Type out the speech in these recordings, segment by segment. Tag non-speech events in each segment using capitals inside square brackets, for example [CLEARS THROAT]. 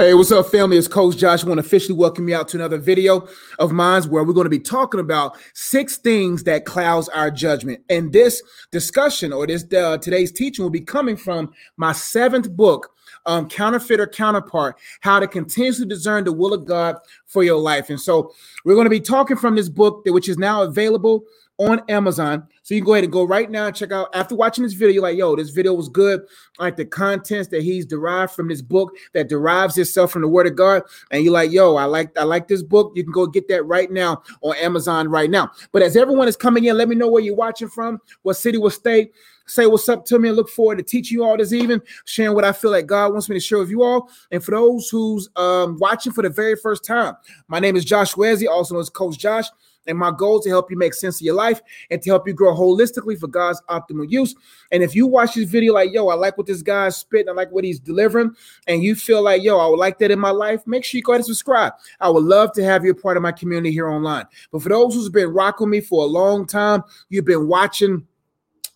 Hey, what's up, family? It's Coach Josh. I want to officially welcome you out to another video of mine where we're going to be talking about six things that clouds our judgment. And this discussion or this uh, today's teaching will be coming from my seventh book, um, Counterfeit or Counterpart: How to Continuously Discern the Will of God for Your Life. And so we're going to be talking from this book, which is now available on Amazon. So you can go ahead and go right now and check out after watching this video, like, yo, this video was good. like the contents that he's derived from this book that derives itself from the word of God. And you're like, yo, I like I like this book. You can go get that right now on Amazon right now. But as everyone is coming in, let me know where you're watching from, what city, what state. Say what's up to me and look forward to teaching you all this evening, sharing what I feel like God wants me to share with you all. And for those who's um, watching for the very first time, my name is Josh Wesley, also known as Coach Josh. And my goal is to help you make sense of your life and to help you grow holistically for God's optimal use. And if you watch this video like, yo, I like what this guy's spitting, I like what he's delivering, and you feel like, yo, I would like that in my life, make sure you go ahead and subscribe. I would love to have you a part of my community here online. But for those who's been rocking me for a long time, you've been watching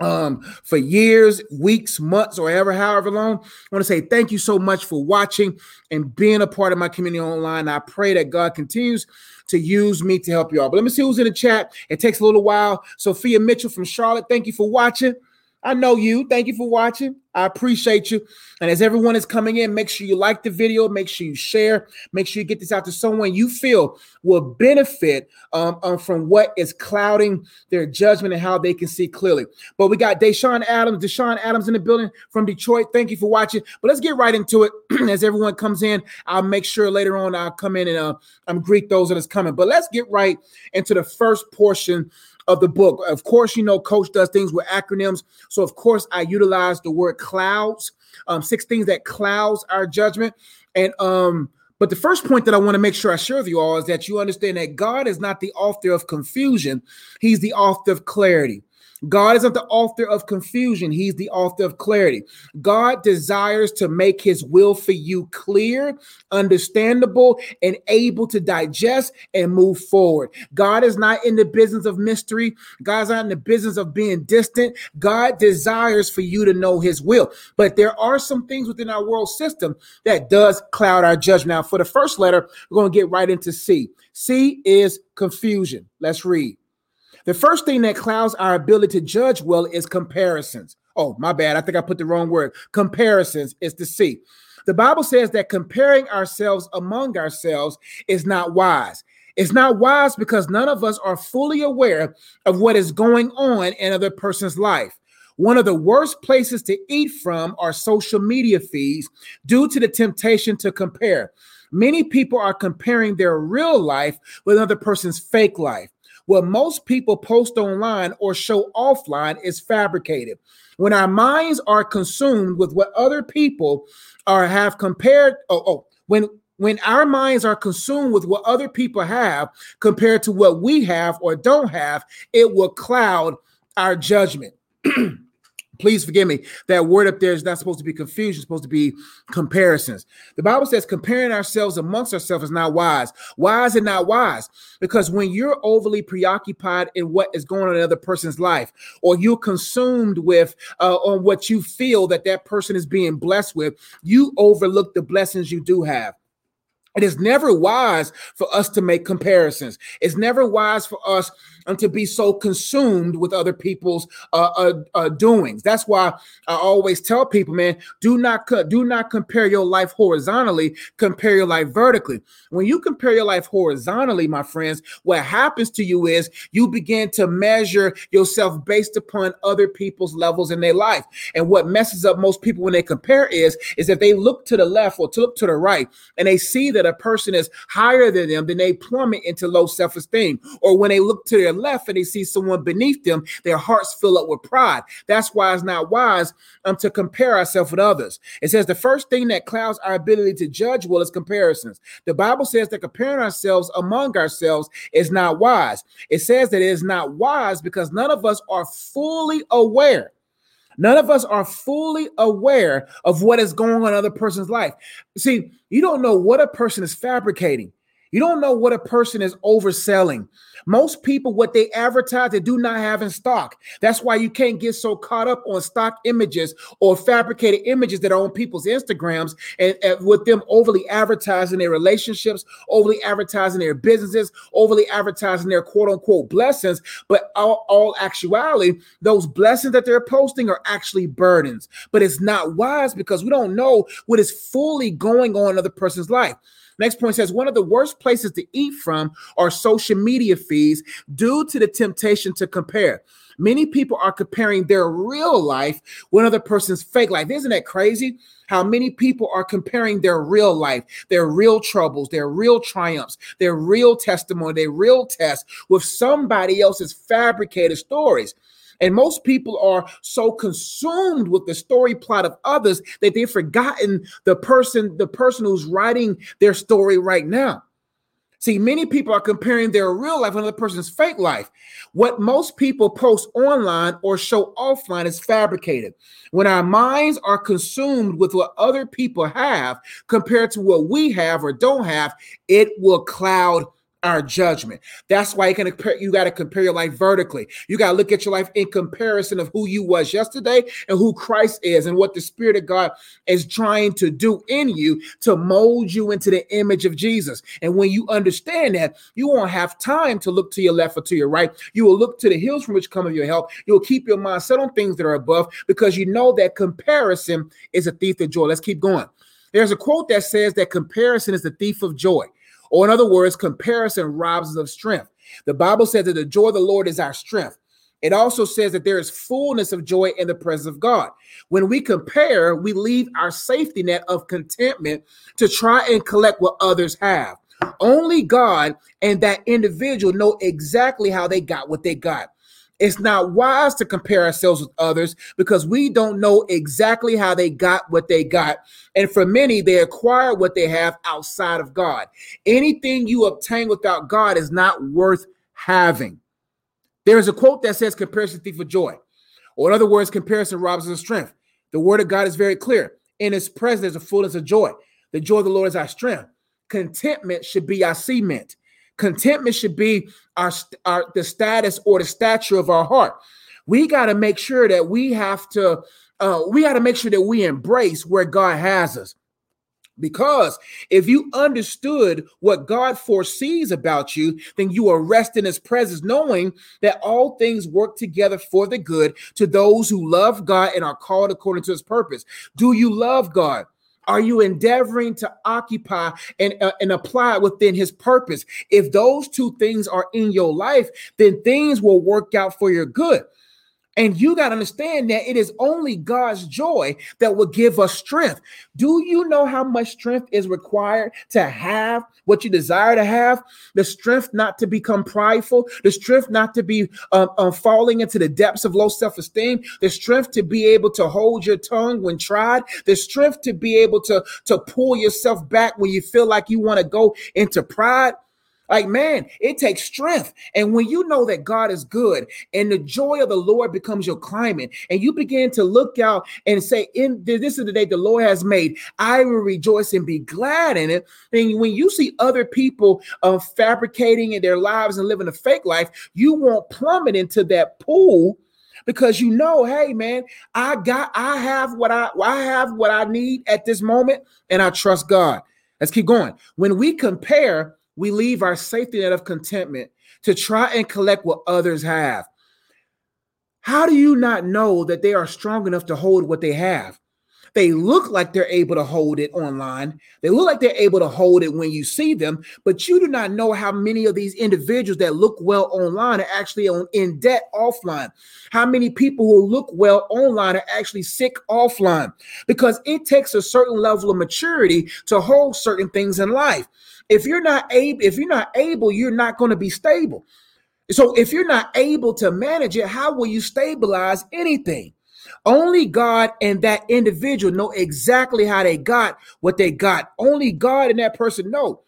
um for years weeks months or ever however long i want to say thank you so much for watching and being a part of my community online. I pray that god continues to use me to help you all. But let me see who's in the chat. It takes a little while. Sophia mitchell from charlotte thank you for watching I know you. Thank you for watching. I appreciate you. And as everyone is coming in, make sure you like the video, make sure you share, make sure you get this out to someone you feel will benefit um, um, from what is clouding their judgment and how they can see clearly. But we got Deshaun Adams, Deshaun Adams in the building from Detroit. Thank you for watching. But let's get right into it. [CLEARS THROAT] as everyone comes in, I'll make sure later on I'll come in and uh, greet those that is coming. But let's get right into the first portion of the book. Of course, you know, Coach does things with acronyms. So, of course, I utilize the word clouds, um, six things that clouds our judgment. And, um, but the first point that I want to make sure I share with you all is that you understand that God is not the author of confusion, He's the author of clarity. God isn't the author of confusion, He's the author of clarity. God desires to make His will for you clear, understandable, and able to digest and move forward. God is not in the business of mystery, God's not in the business of being distant. God desires for you to know His will. But there are some things within our world system that does cloud our judgment. Now, for the first letter, we're going to get right into C. C is confusion. Let's read. The first thing that clouds our ability to judge well is comparisons. Oh, my bad. I think I put the wrong word. Comparisons is to see. The Bible says that comparing ourselves among ourselves is not wise. It's not wise because none of us are fully aware of what is going on in another person's life. One of the worst places to eat from are social media feeds due to the temptation to compare. Many people are comparing their real life with another person's fake life. What most people post online or show offline is fabricated. When our minds are consumed with what other people are have compared, oh, oh, when when our minds are consumed with what other people have compared to what we have or don't have, it will cloud our judgment. [CLEARS THROAT] Please forgive me. That word up there is not supposed to be confusion, it's supposed to be comparisons. The Bible says comparing ourselves amongst ourselves is not wise. Why is it not wise? Because when you're overly preoccupied in what is going on in another person's life, or you're consumed with uh, on what you feel that that person is being blessed with, you overlook the blessings you do have. It is never wise for us to make comparisons. It's never wise for us and to be so consumed with other people's uh, uh, uh, doings. That's why I always tell people, man, do not co- do not compare your life horizontally. Compare your life vertically. When you compare your life horizontally, my friends, what happens to you is you begin to measure yourself based upon other people's levels in their life. And what messes up most people when they compare is is if they look to the left or to look to the right and they see that a person is higher than them, then they plummet into low self esteem. Or when they look to their left and they see someone beneath them, their hearts fill up with pride. That's why it's not wise um, to compare ourselves with others. It says the first thing that clouds our ability to judge well is comparisons. The Bible says that comparing ourselves among ourselves is not wise. It says that it is not wise because none of us are fully aware. None of us are fully aware of what is going on in another person's life. See, you don't know what a person is fabricating. You don't know what a person is overselling. Most people, what they advertise, they do not have in stock. That's why you can't get so caught up on stock images or fabricated images that are on people's Instagrams and, and with them overly advertising their relationships, overly advertising their businesses, overly advertising their quote unquote blessings. But all, all actuality, those blessings that they're posting are actually burdens. But it's not wise because we don't know what is fully going on in other person's life. Next point says one of the worst places to eat from are social media feeds due to the temptation to compare. Many people are comparing their real life with another person's fake life. Isn't that crazy? How many people are comparing their real life, their real troubles, their real triumphs, their real testimony, their real tests with somebody else's fabricated stories. And most people are so consumed with the story plot of others that they've forgotten the person, the person who's writing their story right now. See, many people are comparing their real life with another person's fake life. What most people post online or show offline is fabricated. When our minds are consumed with what other people have compared to what we have or don't have, it will cloud our judgment. That's why you can you got to compare your life vertically. You got to look at your life in comparison of who you was yesterday and who Christ is and what the Spirit of God is trying to do in you to mold you into the image of Jesus. And when you understand that, you won't have time to look to your left or to your right. You will look to the hills from which come of your help. You'll keep your mind set on things that are above because you know that comparison is a thief of joy. Let's keep going. There's a quote that says that comparison is the thief of joy. Or, in other words, comparison robs us of strength. The Bible says that the joy of the Lord is our strength. It also says that there is fullness of joy in the presence of God. When we compare, we leave our safety net of contentment to try and collect what others have. Only God and that individual know exactly how they got what they got. It's not wise to compare ourselves with others because we don't know exactly how they got what they got. And for many, they acquire what they have outside of God. Anything you obtain without God is not worth having. There is a quote that says, Comparison thief of joy. Or in other words, comparison robs us of strength. The word of God is very clear. In his presence, there's a fullness of joy. The joy of the Lord is our strength. Contentment should be our cement. Contentment should be our, our the status or the stature of our heart. We got to make sure that we have to uh, we got to make sure that we embrace where God has us. Because if you understood what God foresees about you, then you are rest in his presence, knowing that all things work together for the good to those who love God and are called according to his purpose. Do you love God? Are you endeavoring to occupy and, uh, and apply within his purpose? If those two things are in your life, then things will work out for your good. And you got to understand that it is only God's joy that will give us strength. Do you know how much strength is required to have what you desire to have? The strength not to become prideful, the strength not to be um, um, falling into the depths of low self esteem, the strength to be able to hold your tongue when tried, the strength to be able to, to pull yourself back when you feel like you want to go into pride. Like, man, it takes strength. And when you know that God is good and the joy of the Lord becomes your climate, and you begin to look out and say, In this is the day the Lord has made, I will rejoice and be glad in it. And when you see other people uh, fabricating in their lives and living a fake life, you won't plummet into that pool because you know, hey man, I got I have what I I have what I need at this moment, and I trust God. Let's keep going. When we compare we leave our safety net of contentment to try and collect what others have. How do you not know that they are strong enough to hold what they have? They look like they're able to hold it online. They look like they're able to hold it when you see them, but you do not know how many of these individuals that look well online are actually in debt offline. How many people who look well online are actually sick offline because it takes a certain level of maturity to hold certain things in life. If you're not able, if you're not able, you're not going to be stable. So if you're not able to manage it, how will you stabilize anything? Only God and that individual know exactly how they got what they got. Only God and that person know.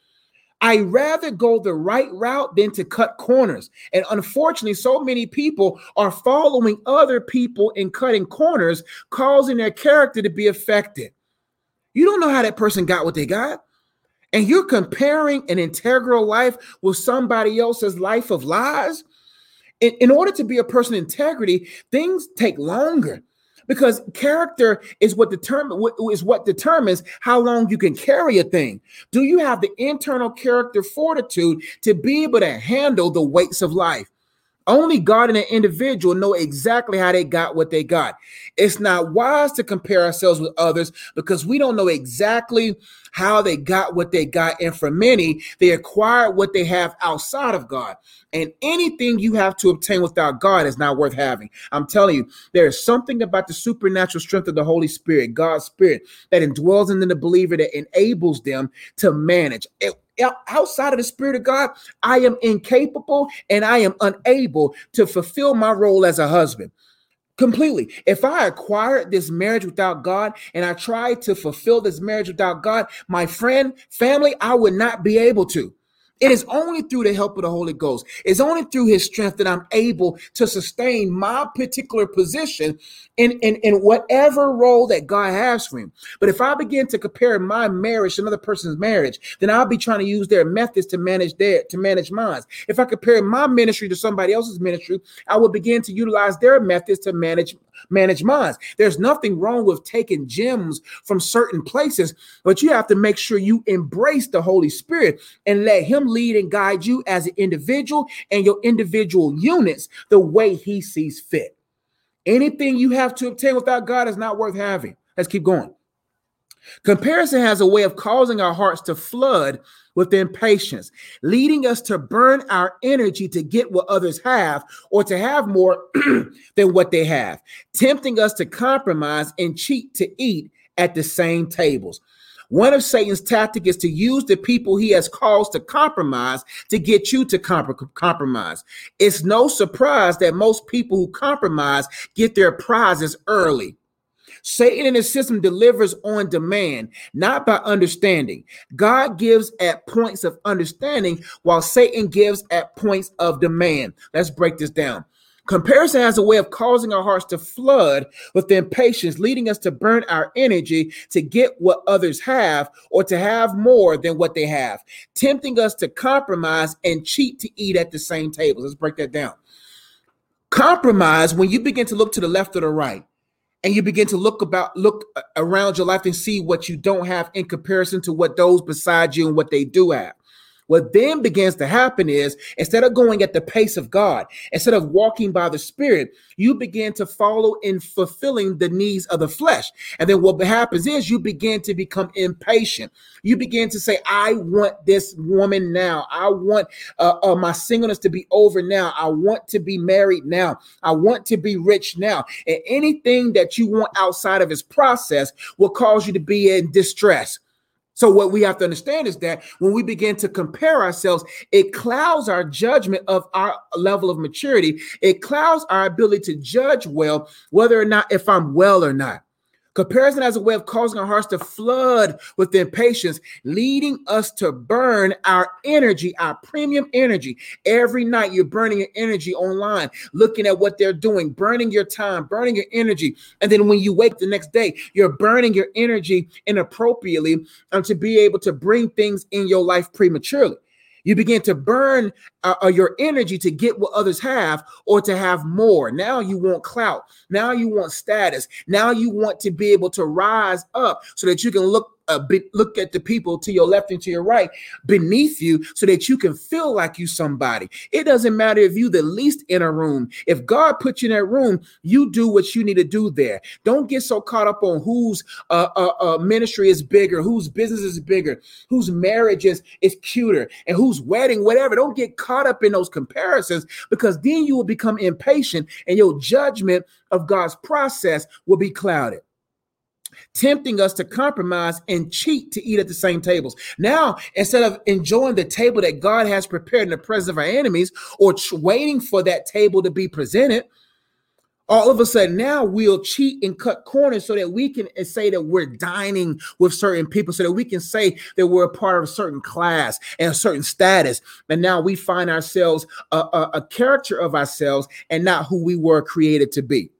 I rather go the right route than to cut corners. And unfortunately, so many people are following other people and cutting corners, causing their character to be affected. You don't know how that person got what they got. And you're comparing an integral life with somebody else's life of lies, in, in order to be a person of integrity, things take longer because character is what determine is what determines how long you can carry a thing. Do you have the internal character fortitude to be able to handle the weights of life? Only God and an individual know exactly how they got what they got. It's not wise to compare ourselves with others because we don't know exactly how they got what they got. And for many, they acquired what they have outside of God. And anything you have to obtain without God is not worth having. I'm telling you, there is something about the supernatural strength of the Holy Spirit, God's Spirit, that indwells in the believer that enables them to manage. It, outside of the Spirit of God, I am incapable and I am unable to fulfill my role as a husband. Completely. If I acquired this marriage without God and I tried to fulfill this marriage without God, my friend, family, I would not be able to. It is only through the help of the Holy Ghost. It's only through his strength that I'm able to sustain my particular position in, in, in whatever role that God has for him. But if I begin to compare my marriage to another person's marriage, then I'll be trying to use their methods to manage their to manage mine. If I compare my ministry to somebody else's ministry, I will begin to utilize their methods to manage manage minds. There's nothing wrong with taking gems from certain places, but you have to make sure you embrace the Holy Spirit and let Him lead and guide you as an individual and your individual units the way He sees fit. Anything you have to obtain without God is not worth having. Let's keep going. Comparison has a way of causing our hearts to flood with impatience, leading us to burn our energy to get what others have or to have more [CLEARS THROAT] than what they have, tempting us to compromise and cheat to eat at the same tables. One of Satan's tactics is to use the people he has caused to compromise to get you to comp- compromise. It's no surprise that most people who compromise get their prizes early. Satan and his system delivers on demand, not by understanding. God gives at points of understanding, while Satan gives at points of demand. Let's break this down. Comparison has a way of causing our hearts to flood with impatience, leading us to burn our energy to get what others have or to have more than what they have, tempting us to compromise and cheat to eat at the same table. Let's break that down. Compromise when you begin to look to the left or the right and you begin to look about look around your life and see what you don't have in comparison to what those beside you and what they do have what then begins to happen is instead of going at the pace of God, instead of walking by the Spirit, you begin to follow in fulfilling the needs of the flesh. And then what happens is you begin to become impatient. You begin to say, I want this woman now. I want uh, uh, my singleness to be over now. I want to be married now. I want to be rich now. And anything that you want outside of his process will cause you to be in distress. So, what we have to understand is that when we begin to compare ourselves, it clouds our judgment of our level of maturity. It clouds our ability to judge well, whether or not if I'm well or not. Comparison has a way of causing our hearts to flood with impatience, leading us to burn our energy, our premium energy. Every night you're burning your energy online, looking at what they're doing, burning your time, burning your energy. And then when you wake the next day, you're burning your energy inappropriately um, to be able to bring things in your life prematurely. You begin to burn uh, uh, your energy to get what others have or to have more. Now you want clout. Now you want status. Now you want to be able to rise up so that you can look uh, be, look at the people to your left and to your right beneath you so that you can feel like you somebody. It doesn't matter if you the least in a room. If God put you in that room, you do what you need to do there. Don't get so caught up on whose uh, uh, uh, ministry is bigger, whose business is bigger, whose marriage is, is cuter, and whose wedding, whatever. Don't get caught up in those comparisons because then you will become impatient and your judgment of God's process will be clouded tempting us to compromise and cheat to eat at the same tables. Now, instead of enjoying the table that God has prepared in the presence of our enemies or waiting for that table to be presented, all of a sudden now we'll cheat and cut corners so that we can say that we're dining with certain people so that we can say that we're a part of a certain class and a certain status and now we find ourselves a, a, a character of ourselves and not who we were created to be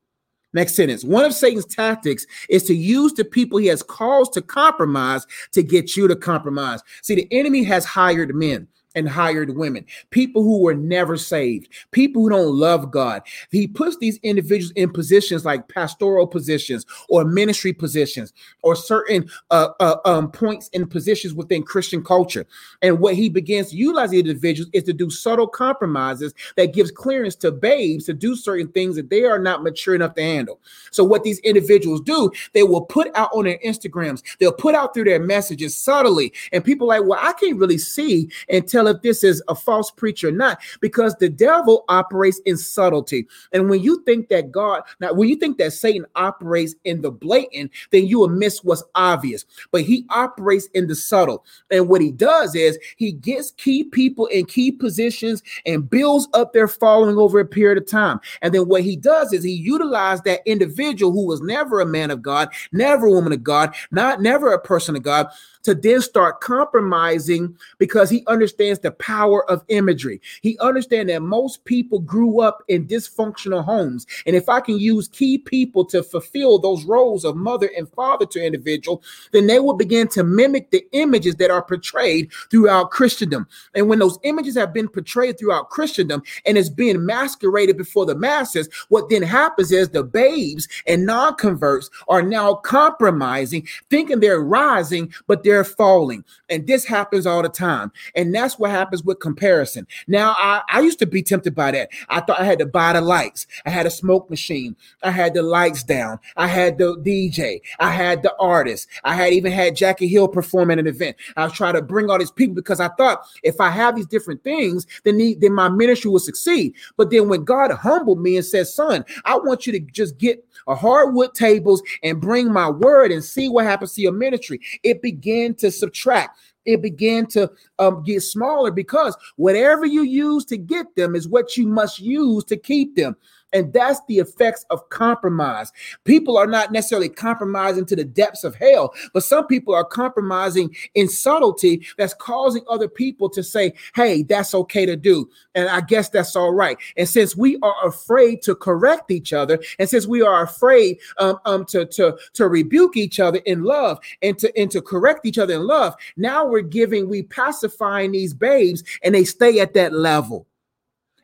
Next sentence. One of Satan's tactics is to use the people he has caused to compromise to get you to compromise. See, the enemy has hired men and hired women, people who were never saved, people who don't love God. He puts these individuals in positions like pastoral positions or ministry positions or certain uh, uh, um, points in positions within Christian culture. And what he begins to utilize the individuals is to do subtle compromises that gives clearance to babes to do certain things that they are not mature enough to handle. So what these individuals do, they will put out on their Instagrams, they'll put out through their messages subtly, and people like, well, I can't really see and tell if this is a false preacher or not, because the devil operates in subtlety. And when you think that God, now when you think that Satan operates in the blatant, then you will miss what's obvious. But he operates in the subtle. And what he does is he gets key people in key positions and builds up their following over a period of time. And then what he does is he utilizes that individual who was never a man of God, never a woman of God, not never a person of God, to then start compromising because he understands the power of imagery. He understands that most people grew up in dysfunctional homes. And if I can use key people to fulfill those roles of mother and father to individual, then they will begin to mimic the images that are portrayed throughout Christendom. And when those images have been portrayed throughout Christendom and it's being masqueraded before the masses, what then happens is the babes and non-converts are now compromising, thinking they're rising, but they're falling. And this happens all the time. And what happens with comparison. Now, I, I used to be tempted by that. I thought I had to buy the lights. I had a smoke machine. I had the lights down. I had the DJ. I had the artist. I had even had Jackie Hill perform at an event. I was trying to bring all these people because I thought if I have these different things, then, the, then my ministry will succeed. But then when God humbled me and said, son, I want you to just get a hardwood tables and bring my word and see what happens to your ministry. It began to subtract it began to um, get smaller because whatever you use to get them is what you must use to keep them. And that's the effects of compromise. People are not necessarily compromising to the depths of hell, but some people are compromising in subtlety that's causing other people to say, hey, that's okay to do. And I guess that's all right. And since we are afraid to correct each other, and since we are afraid um, um, to, to, to rebuke each other in love and to, and to correct each other in love, now we're giving, we pacifying these babes and they stay at that level.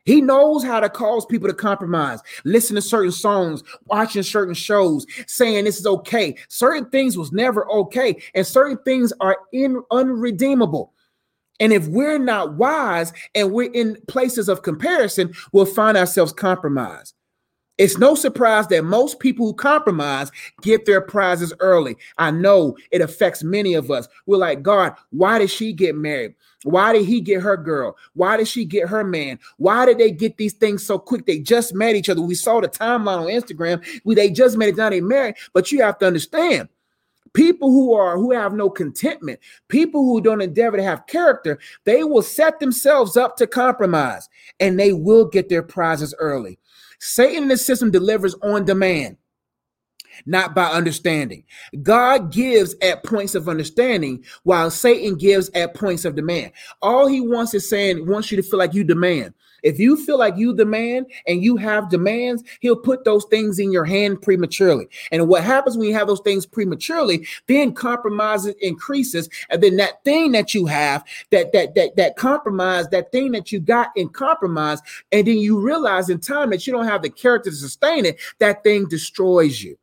He knows how to cause people to compromise, listen to certain songs, watching certain shows, saying this is okay. Certain things was never okay, and certain things are in unredeemable. And if we're not wise and we're in places of comparison, we'll find ourselves compromised. It's no surprise that most people who compromise get their prizes early. I know it affects many of us. We're like, God, why did she get married? Why did he get her girl? Why did she get her man? Why did they get these things so quick? They just met each other. We saw the timeline on Instagram. We they just met it now they married. But you have to understand, people who are who have no contentment, people who don't endeavor to have character, they will set themselves up to compromise and they will get their prizes early. Satan in the system delivers on demand not by understanding. God gives at points of understanding, while Satan gives at points of demand. All he wants is saying, wants you to feel like you demand. If you feel like you demand and you have demands, he'll put those things in your hand prematurely. And what happens when you have those things prematurely, then compromise increases. And then that thing that you have, that that that that compromise, that thing that you got in compromise, and then you realize in time that you don't have the character to sustain it, that thing destroys you.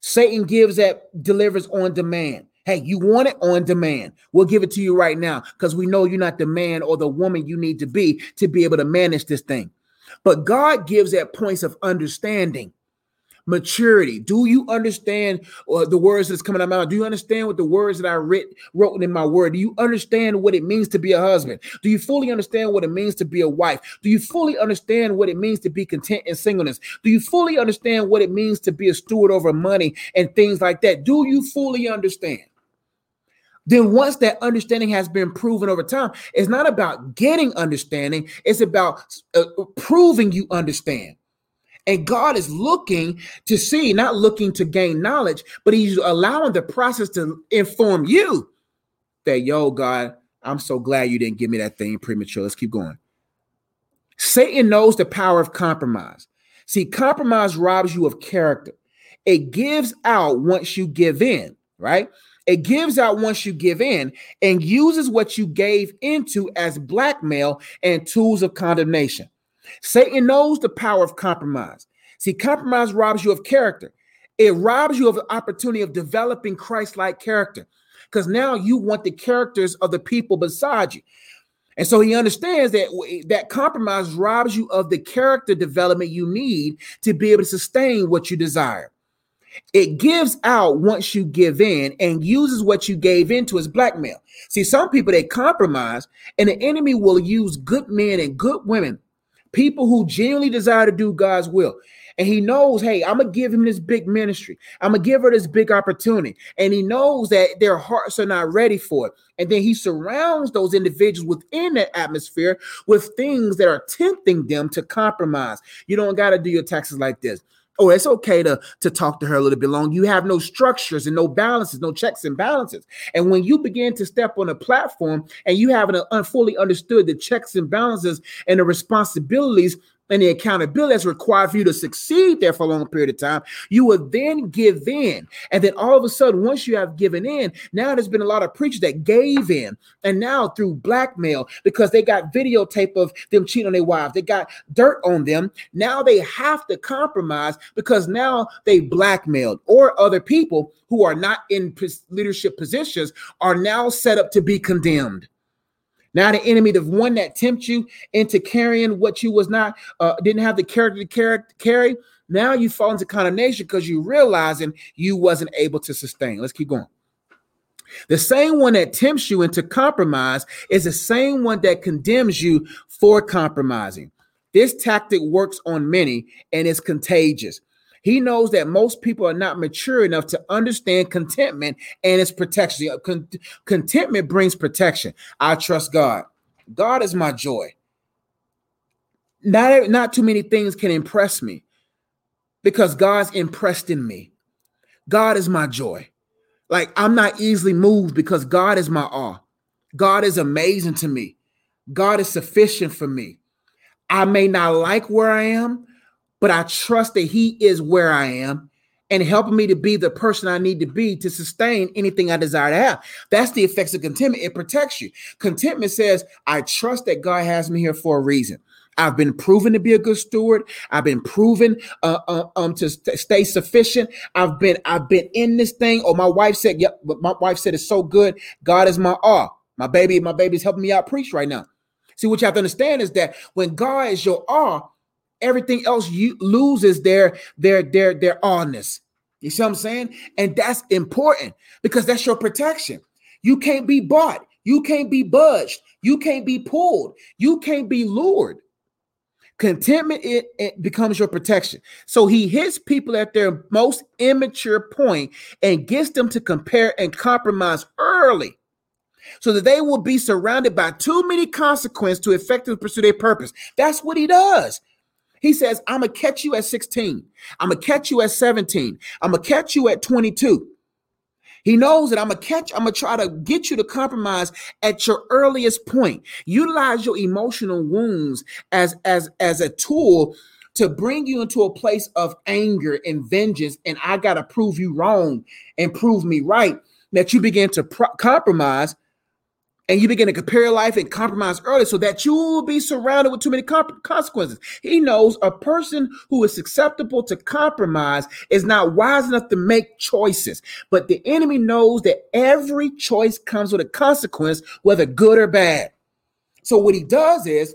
Satan gives that delivers on demand. Hey, you want it on demand. We'll give it to you right now because we know you're not the man or the woman you need to be to be able to manage this thing. But God gives at points of understanding maturity. Do you understand uh, the words that's coming out of my mouth? Do you understand what the words that I writ, wrote in my word? Do you understand what it means to be a husband? Do you fully understand what it means to be a wife? Do you fully understand what it means to be content in singleness? Do you fully understand what it means to be a steward over money and things like that? Do you fully understand? Then once that understanding has been proven over time, it's not about getting understanding, it's about uh, proving you understand. And God is looking to see, not looking to gain knowledge, but He's allowing the process to inform you that, yo, God, I'm so glad you didn't give me that thing premature. Let's keep going. Satan knows the power of compromise. See, compromise robs you of character. It gives out once you give in, right? It gives out once you give in and uses what you gave into as blackmail and tools of condemnation. Satan knows the power of compromise. See, compromise robs you of character. It robs you of the opportunity of developing Christ like character because now you want the characters of the people beside you. And so he understands that that compromise robs you of the character development you need to be able to sustain what you desire. It gives out once you give in and uses what you gave into as blackmail. See, some people they compromise, and the enemy will use good men and good women, people who genuinely desire to do God's will. And he knows, hey, I'm gonna give him this big ministry. I'm gonna give her this big opportunity. And he knows that their hearts are not ready for it. And then he surrounds those individuals within that atmosphere with things that are tempting them to compromise. You don't got to do your taxes like this oh, it's okay to, to talk to her a little bit long. You have no structures and no balances, no checks and balances. And when you begin to step on a platform and you haven't uh, fully understood the checks and balances and the responsibilities and the accountability that's required for you to succeed there for a long period of time, you will then give in. And then all of a sudden, once you have given in, now there's been a lot of preachers that gave in. And now through blackmail, because they got videotape of them cheating on their wives, they got dirt on them. Now they have to compromise because now they blackmailed or other people who are not in leadership positions are now set up to be condemned. Now the enemy, the one that tempts you into carrying what you was not, uh, didn't have the character to carry, now you fall into condemnation because you realizing you wasn't able to sustain. Let's keep going. The same one that tempts you into compromise is the same one that condemns you for compromising. This tactic works on many and is contagious. He knows that most people are not mature enough to understand contentment and its protection. Uh, con- contentment brings protection. I trust God. God is my joy. Not, not too many things can impress me because God's impressed in me. God is my joy. Like I'm not easily moved because God is my awe. God is amazing to me. God is sufficient for me. I may not like where I am, but I trust that He is where I am and helping me to be the person I need to be to sustain anything I desire to have. That's the effects of contentment. It protects you. Contentment says, I trust that God has me here for a reason. I've been proven to be a good steward. I've been proven uh, uh, um, to st- stay sufficient. I've been I've been in this thing. Oh, my wife said, "Yep." But my wife said it's so good. God is my all. My baby, my baby's helping me out preach right now. See, what you have to understand is that when God is your all, everything else you loses their their their their honest. You see what I'm saying? And that's important because that's your protection. You can't be bought. You can't be budged. You can't be pulled. You can't be lured. Contentment it, it, becomes your protection. So he hits people at their most immature point and gets them to compare and compromise early so that they will be surrounded by too many consequences to effectively pursue their purpose. That's what he does. He says, I'm going to catch you at 16. I'm going to catch you at 17. I'm going to catch you at 22. He knows that I'm to catch, I'm to try to get you to compromise at your earliest point. Utilize your emotional wounds as, as, as a tool to bring you into a place of anger and vengeance. And I got to prove you wrong and prove me right. That you begin to pro- compromise and you begin to compare your life and compromise early so that you will be surrounded with too many comp- consequences. He knows a person who is susceptible to compromise is not wise enough to make choices. But the enemy knows that every choice comes with a consequence, whether good or bad. So what he does is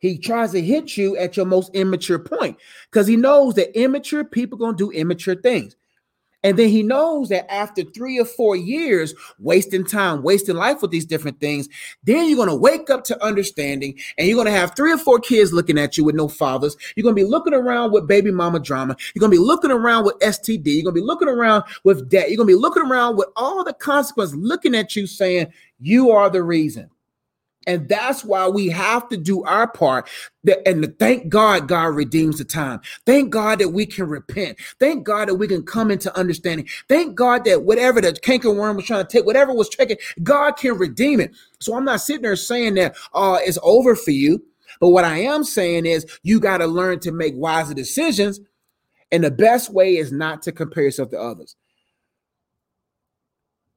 he tries to hit you at your most immature point because he knows that immature people going to do immature things. And then he knows that after three or four years, wasting time, wasting life with these different things, then you're going to wake up to understanding and you're going to have three or four kids looking at you with no fathers. You're going to be looking around with baby mama drama. You're going to be looking around with STD. You're going to be looking around with debt. You're going to be looking around with all the consequences looking at you saying, you are the reason. And that's why we have to do our part. And thank God, God redeems the time. Thank God that we can repent. Thank God that we can come into understanding. Thank God that whatever the cankerworm was trying to take, whatever was taken, God can redeem it. So I'm not sitting there saying that uh, it's over for you. But what I am saying is you got to learn to make wiser decisions. And the best way is not to compare yourself to others.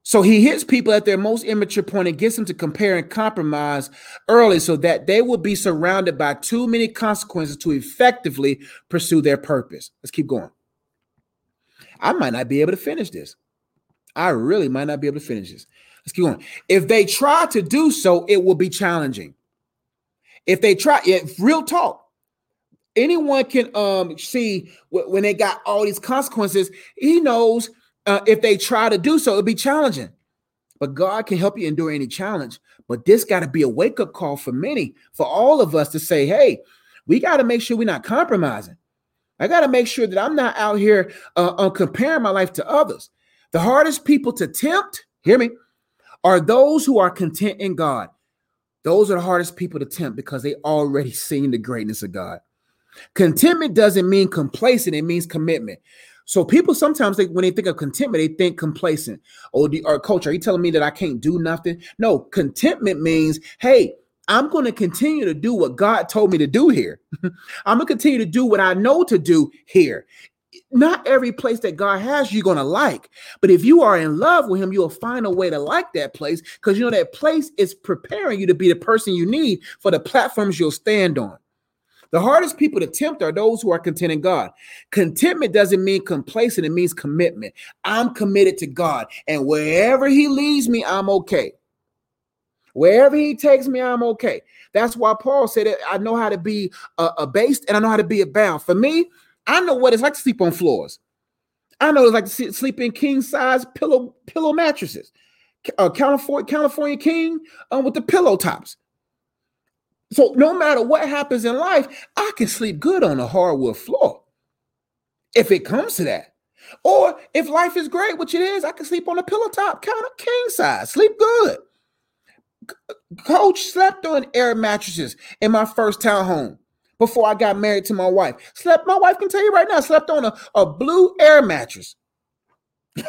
So he hits people at their most immature point and gets them to compare and compromise early so that they will be surrounded by too many consequences to effectively pursue their purpose. Let's keep going. I might not be able to finish this. I really might not be able to finish this. Let's keep going. If they try to do so, it will be challenging. If they try, if real talk, anyone can um see when they got all these consequences. He knows uh, if they try to do so, it'll be challenging. But God can help you endure any challenge. But this got to be a wake up call for many, for all of us to say, hey, we got to make sure we're not compromising. I got to make sure that I'm not out here uh, uh, comparing my life to others. The hardest people to tempt, hear me, are those who are content in God. Those are the hardest people to tempt because they already seen the greatness of God. Contentment doesn't mean complacent, it means commitment. So people sometimes they when they think of contentment, they think complacent. Oh, the, or coach, are you telling me that I can't do nothing? No, contentment means, hey, I'm going to continue to do what God told me to do here. [LAUGHS] I'm going to continue to do what I know to do here. Not every place that God has you're going to like, but if you are in love with Him, you'll find a way to like that place because you know that place is preparing you to be the person you need for the platforms you'll stand on. The hardest people to tempt are those who are content in God. Contentment doesn't mean complacent, it means commitment. I'm committed to God, and wherever He leads me, I'm okay. Wherever He takes me, I'm okay. That's why Paul said. I know how to be uh, abased and I know how to be abound. For me, I know what it's like to sleep on floors. I know it's like to sleep in king size pillow pillow mattresses. Uh, California California king um, with the pillow tops. So no matter what happens in life, I can sleep good on a hardwood floor if it comes to that. Or if life is great, which it is, I can sleep on a pillow top, kind of king size, sleep good. Uh, coach slept on air mattresses in my first townhome before I got married to my wife. Slept, my wife can tell you right now, slept on a, a blue air mattress. [LAUGHS]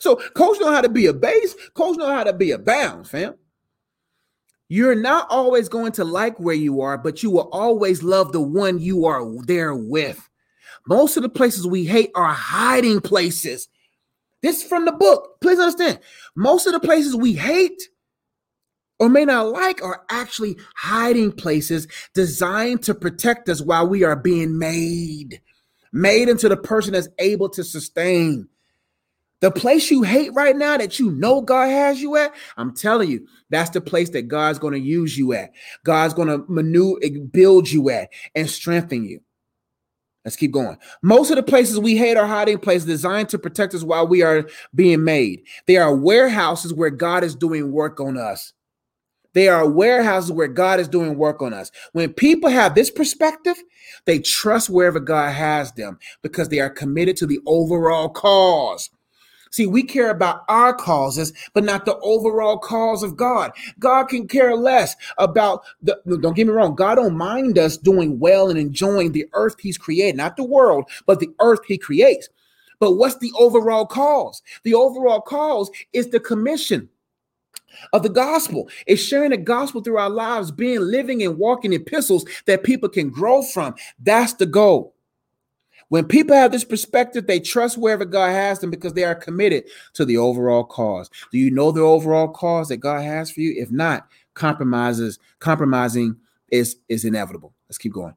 so coach know how to be a base, coach know how to be a bound, fam. You're not always going to like where you are, but you will always love the one you are there with. Most of the places we hate are hiding places. This is from the book. Please understand. Most of the places we hate or may not like are actually hiding places designed to protect us while we are being made, made into the person that's able to sustain. The place you hate right now that you know God has you at, I'm telling you, that's the place that God's going to use you at. God's going to maneuver, build you at, and strengthen you. Let's keep going. Most of the places we hate are hiding places designed to protect us while we are being made. They are warehouses where God is doing work on us. They are warehouses where God is doing work on us. When people have this perspective, they trust wherever God has them because they are committed to the overall cause. See, we care about our causes, but not the overall cause of God. God can care less about the, don't get me wrong, God don't mind us doing well and enjoying the earth he's created, not the world, but the earth he creates. But what's the overall cause? The overall cause is the commission of the gospel. It's sharing the gospel through our lives, being living and walking epistles that people can grow from. That's the goal. When people have this perspective, they trust wherever God has them because they are committed to the overall cause. Do you know the overall cause that God has for you? If not, compromises, compromising is, is inevitable. Let's keep going.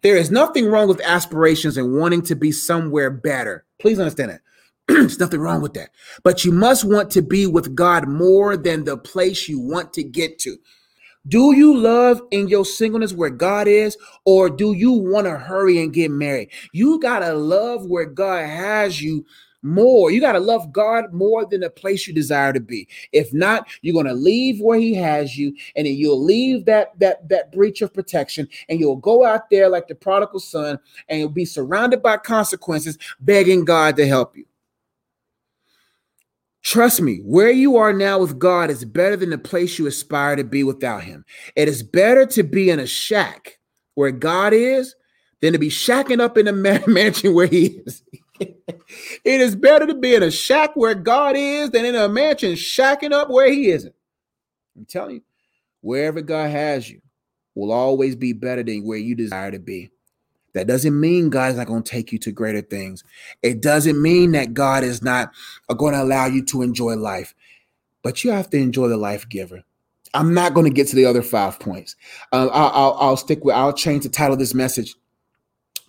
There is nothing wrong with aspirations and wanting to be somewhere better. Please understand that. [CLEARS THROAT] There's nothing wrong with that. But you must want to be with God more than the place you want to get to. Do you love in your singleness where God is, or do you want to hurry and get married? You got to love where God has you more. You got to love God more than the place you desire to be. If not, you're going to leave where he has you and then you'll leave that that that breach of protection and you'll go out there like the prodigal son and you'll be surrounded by consequences begging God to help you. Trust me, where you are now with God is better than the place you aspire to be without Him. It is better to be in a shack where God is than to be shacking up in a [LAUGHS] mansion where He is. [LAUGHS] it is better to be in a shack where God is than in a mansion shacking up where He isn't. I'm telling you, wherever God has you, will always be better than where you desire to be. That doesn't mean God is not going to take you to greater things. It doesn't mean that God is not going to allow you to enjoy life, but you have to enjoy the life giver. I'm not going to get to the other five points. Uh, I'll, I'll, I'll, stick with, I'll change the title of this message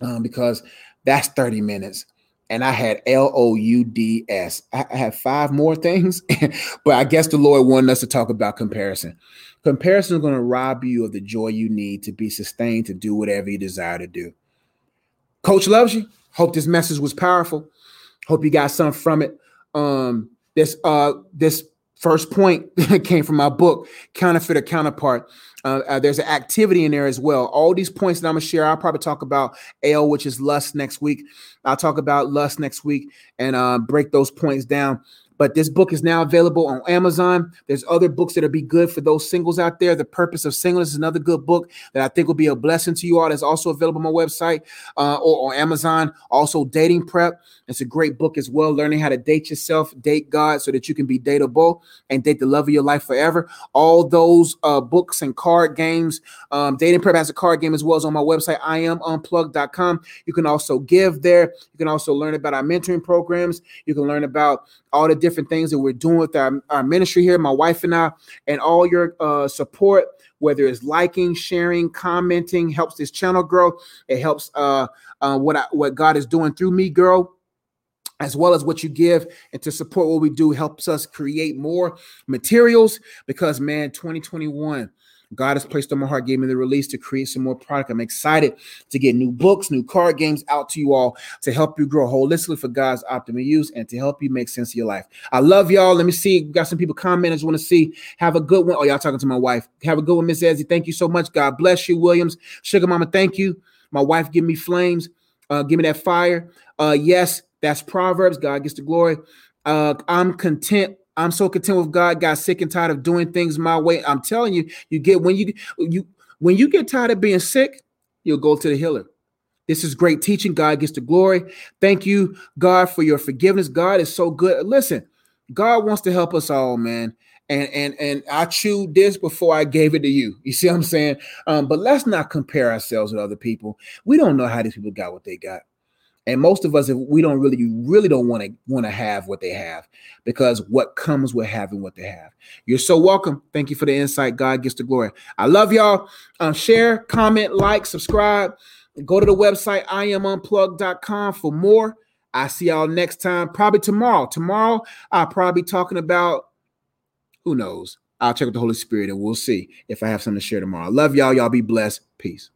um, because that's 30 minutes. And I had L O U D S. I have five more things, [LAUGHS] but I guess the Lord wanted us to talk about comparison. Comparison is going to rob you of the joy you need to be sustained to do whatever you desire to do. Coach loves you. Hope this message was powerful. Hope you got something from it. Um, this uh this first point [LAUGHS] came from my book, Counterfeit or Counterpart. Uh, uh, there's an activity in there as well. All these points that I'm gonna share, I'll probably talk about L, which is lust next week. I'll talk about lust next week and uh, break those points down. But this book is now available on Amazon. There's other books that'll be good for those singles out there. The Purpose of Singleness is another good book that I think will be a blessing to you all. That's also available on my website uh, or on Amazon. Also, Dating Prep. It's a great book as well. Learning how to date yourself, date God, so that you can be dateable and date the love of your life forever. All those uh, books and card games. Um, Dating Prep has a card game as well as on my website, iamunplugged.com. You can also give there. You can also learn about our mentoring programs. You can learn about all the different things that we're doing with our, our ministry here, my wife and I, and all your uh, support, whether it's liking, sharing, commenting, helps this channel grow. It helps uh, uh, what I, what God is doing through me grow as well as what you give and to support what we do helps us create more materials because man 2021 God has placed on my heart, gave me the release to create some more product. I'm excited to get new books, new card games out to you all to help you grow holistically for God's optimal use and to help you make sense of your life. I love y'all. Let me see. We got some people comment. I just want to see. Have a good one. Oh, y'all talking to my wife. Have a good one, Miss Ezzy. Thank you so much. God bless you, Williams. Sugar Mama, thank you. My wife, give me flames. Uh, give me that fire. Uh, yes, that's Proverbs. God gets the glory. Uh, I'm content I'm so content with God. Got sick and tired of doing things my way. I'm telling you, you get when you you when you get tired of being sick, you'll go to the healer. This is great teaching. God gets the glory. Thank you, God, for your forgiveness. God is so good. Listen, God wants to help us all, man. And and and I chewed this before I gave it to you. You see what I'm saying? Um, but let's not compare ourselves with other people. We don't know how these people got what they got. And most of us, if we don't really, you really don't want to want to have what they have, because what comes with having what they have. You're so welcome. Thank you for the insight. God gets the glory. I love y'all. Um, share, comment, like, subscribe. Go to the website iamunplugged.com for more. I see y'all next time, probably tomorrow. Tomorrow, I'll probably be talking about who knows. I'll check with the Holy Spirit and we'll see if I have something to share tomorrow. I love y'all. Y'all be blessed. Peace.